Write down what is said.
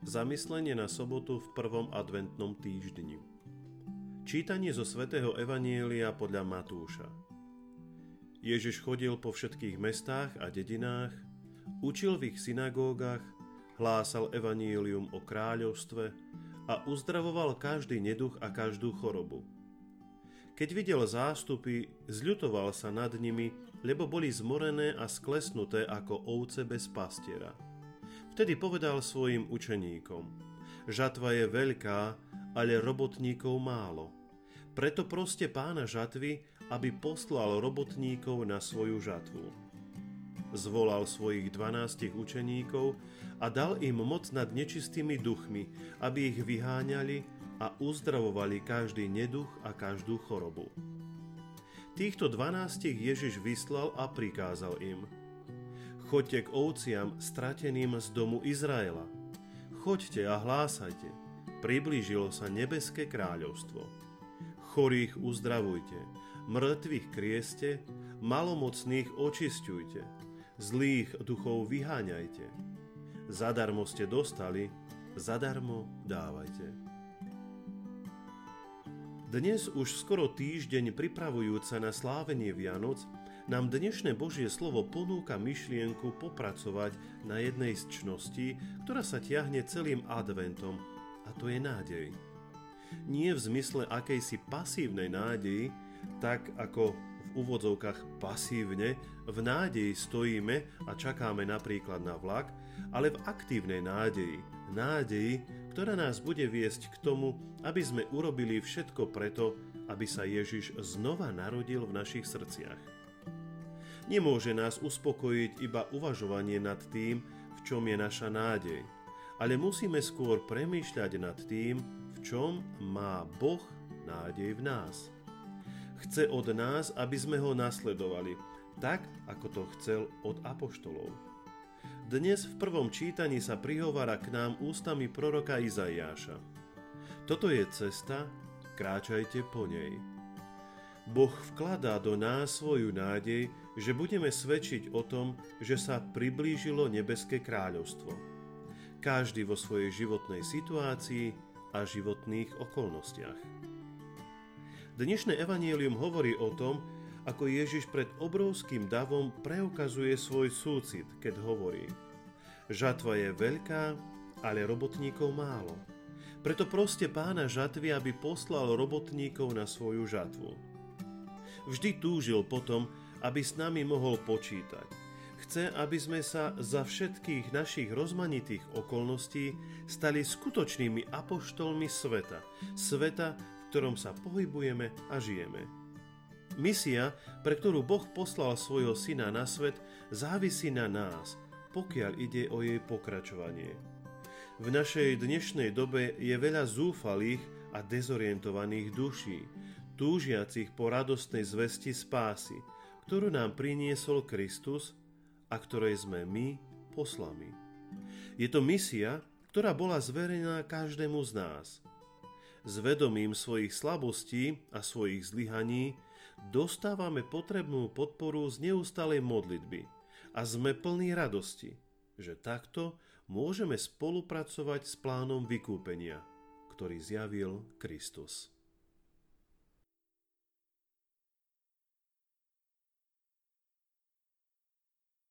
Zamyslenie na sobotu v prvom adventnom týždni. Čítanie zo svätého Evanielia podľa Matúša. Ježiš chodil po všetkých mestách a dedinách, učil v ich synagógach, hlásal Evanielium o kráľovstve a uzdravoval každý neduch a každú chorobu. Keď videl zástupy, zľutoval sa nad nimi, lebo boli zmorené a sklesnuté ako ovce bez pastiera – Vtedy povedal svojim učeníkom, žatva je veľká, ale robotníkov málo. Preto proste pána žatvy, aby poslal robotníkov na svoju žatvu. Zvolal svojich dvanástich učeníkov a dal im moc nad nečistými duchmi, aby ich vyháňali a uzdravovali každý neduch a každú chorobu. Týchto dvanástich Ježiš vyslal a prikázal im – Choďte k ovciam strateným z domu Izraela. Choďte a hlásajte. Priblížilo sa nebeské kráľovstvo. Chorých uzdravujte, mŕtvych krieste, malomocných očisťujte, zlých duchov vyháňajte. Zadarmo ste dostali, zadarmo dávajte. Dnes už skoro týždeň pripravujúca na slávenie Vianoc nám dnešné Božie slovo ponúka myšlienku popracovať na jednej z čností, ktorá sa tiahne celým adventom, a to je nádej. Nie v zmysle akejsi pasívnej nádeji, tak ako v úvodzovkách pasívne v nádeji stojíme a čakáme napríklad na vlak, ale v aktívnej nádeji, nádeji, ktorá nás bude viesť k tomu, aby sme urobili všetko preto, aby sa Ježiš znova narodil v našich srdciach. Nemôže nás uspokojiť iba uvažovanie nad tým, v čom je naša nádej, ale musíme skôr premýšľať nad tým, v čom má Boh nádej v nás. Chce od nás, aby sme ho nasledovali, tak ako to chcel od apoštolov. Dnes v prvom čítaní sa prihovára k nám ústami proroka Izaiáša. Toto je cesta, kráčajte po nej. Boh vkladá do nás svoju nádej, že budeme svedčiť o tom, že sa priblížilo nebeské kráľovstvo. Každý vo svojej životnej situácii a životných okolnostiach. Dnešné evanielium hovorí o tom, ako Ježiš pred obrovským davom preukazuje svoj súcit, keď hovorí Žatva je veľká, ale robotníkov málo. Preto proste pána žatvy, aby poslal robotníkov na svoju žatvu. Vždy túžil potom, aby s nami mohol počítať. Chce, aby sme sa za všetkých našich rozmanitých okolností stali skutočnými apoštolmi sveta. Sveta, v ktorom sa pohybujeme a žijeme. Misia, pre ktorú Boh poslal svojho syna na svet, závisí na nás, pokiaľ ide o jej pokračovanie. V našej dnešnej dobe je veľa zúfalých a dezorientovaných duší, túžiacich po radostnej zvesti spásy, ktorú nám priniesol Kristus a ktorej sme my poslami. Je to misia, ktorá bola zverená každému z nás. S vedomím svojich slabostí a svojich zlyhaní dostávame potrebnú podporu z neustalej modlitby a sme plní radosti, že takto môžeme spolupracovať s plánom vykúpenia, ktorý zjavil Kristus.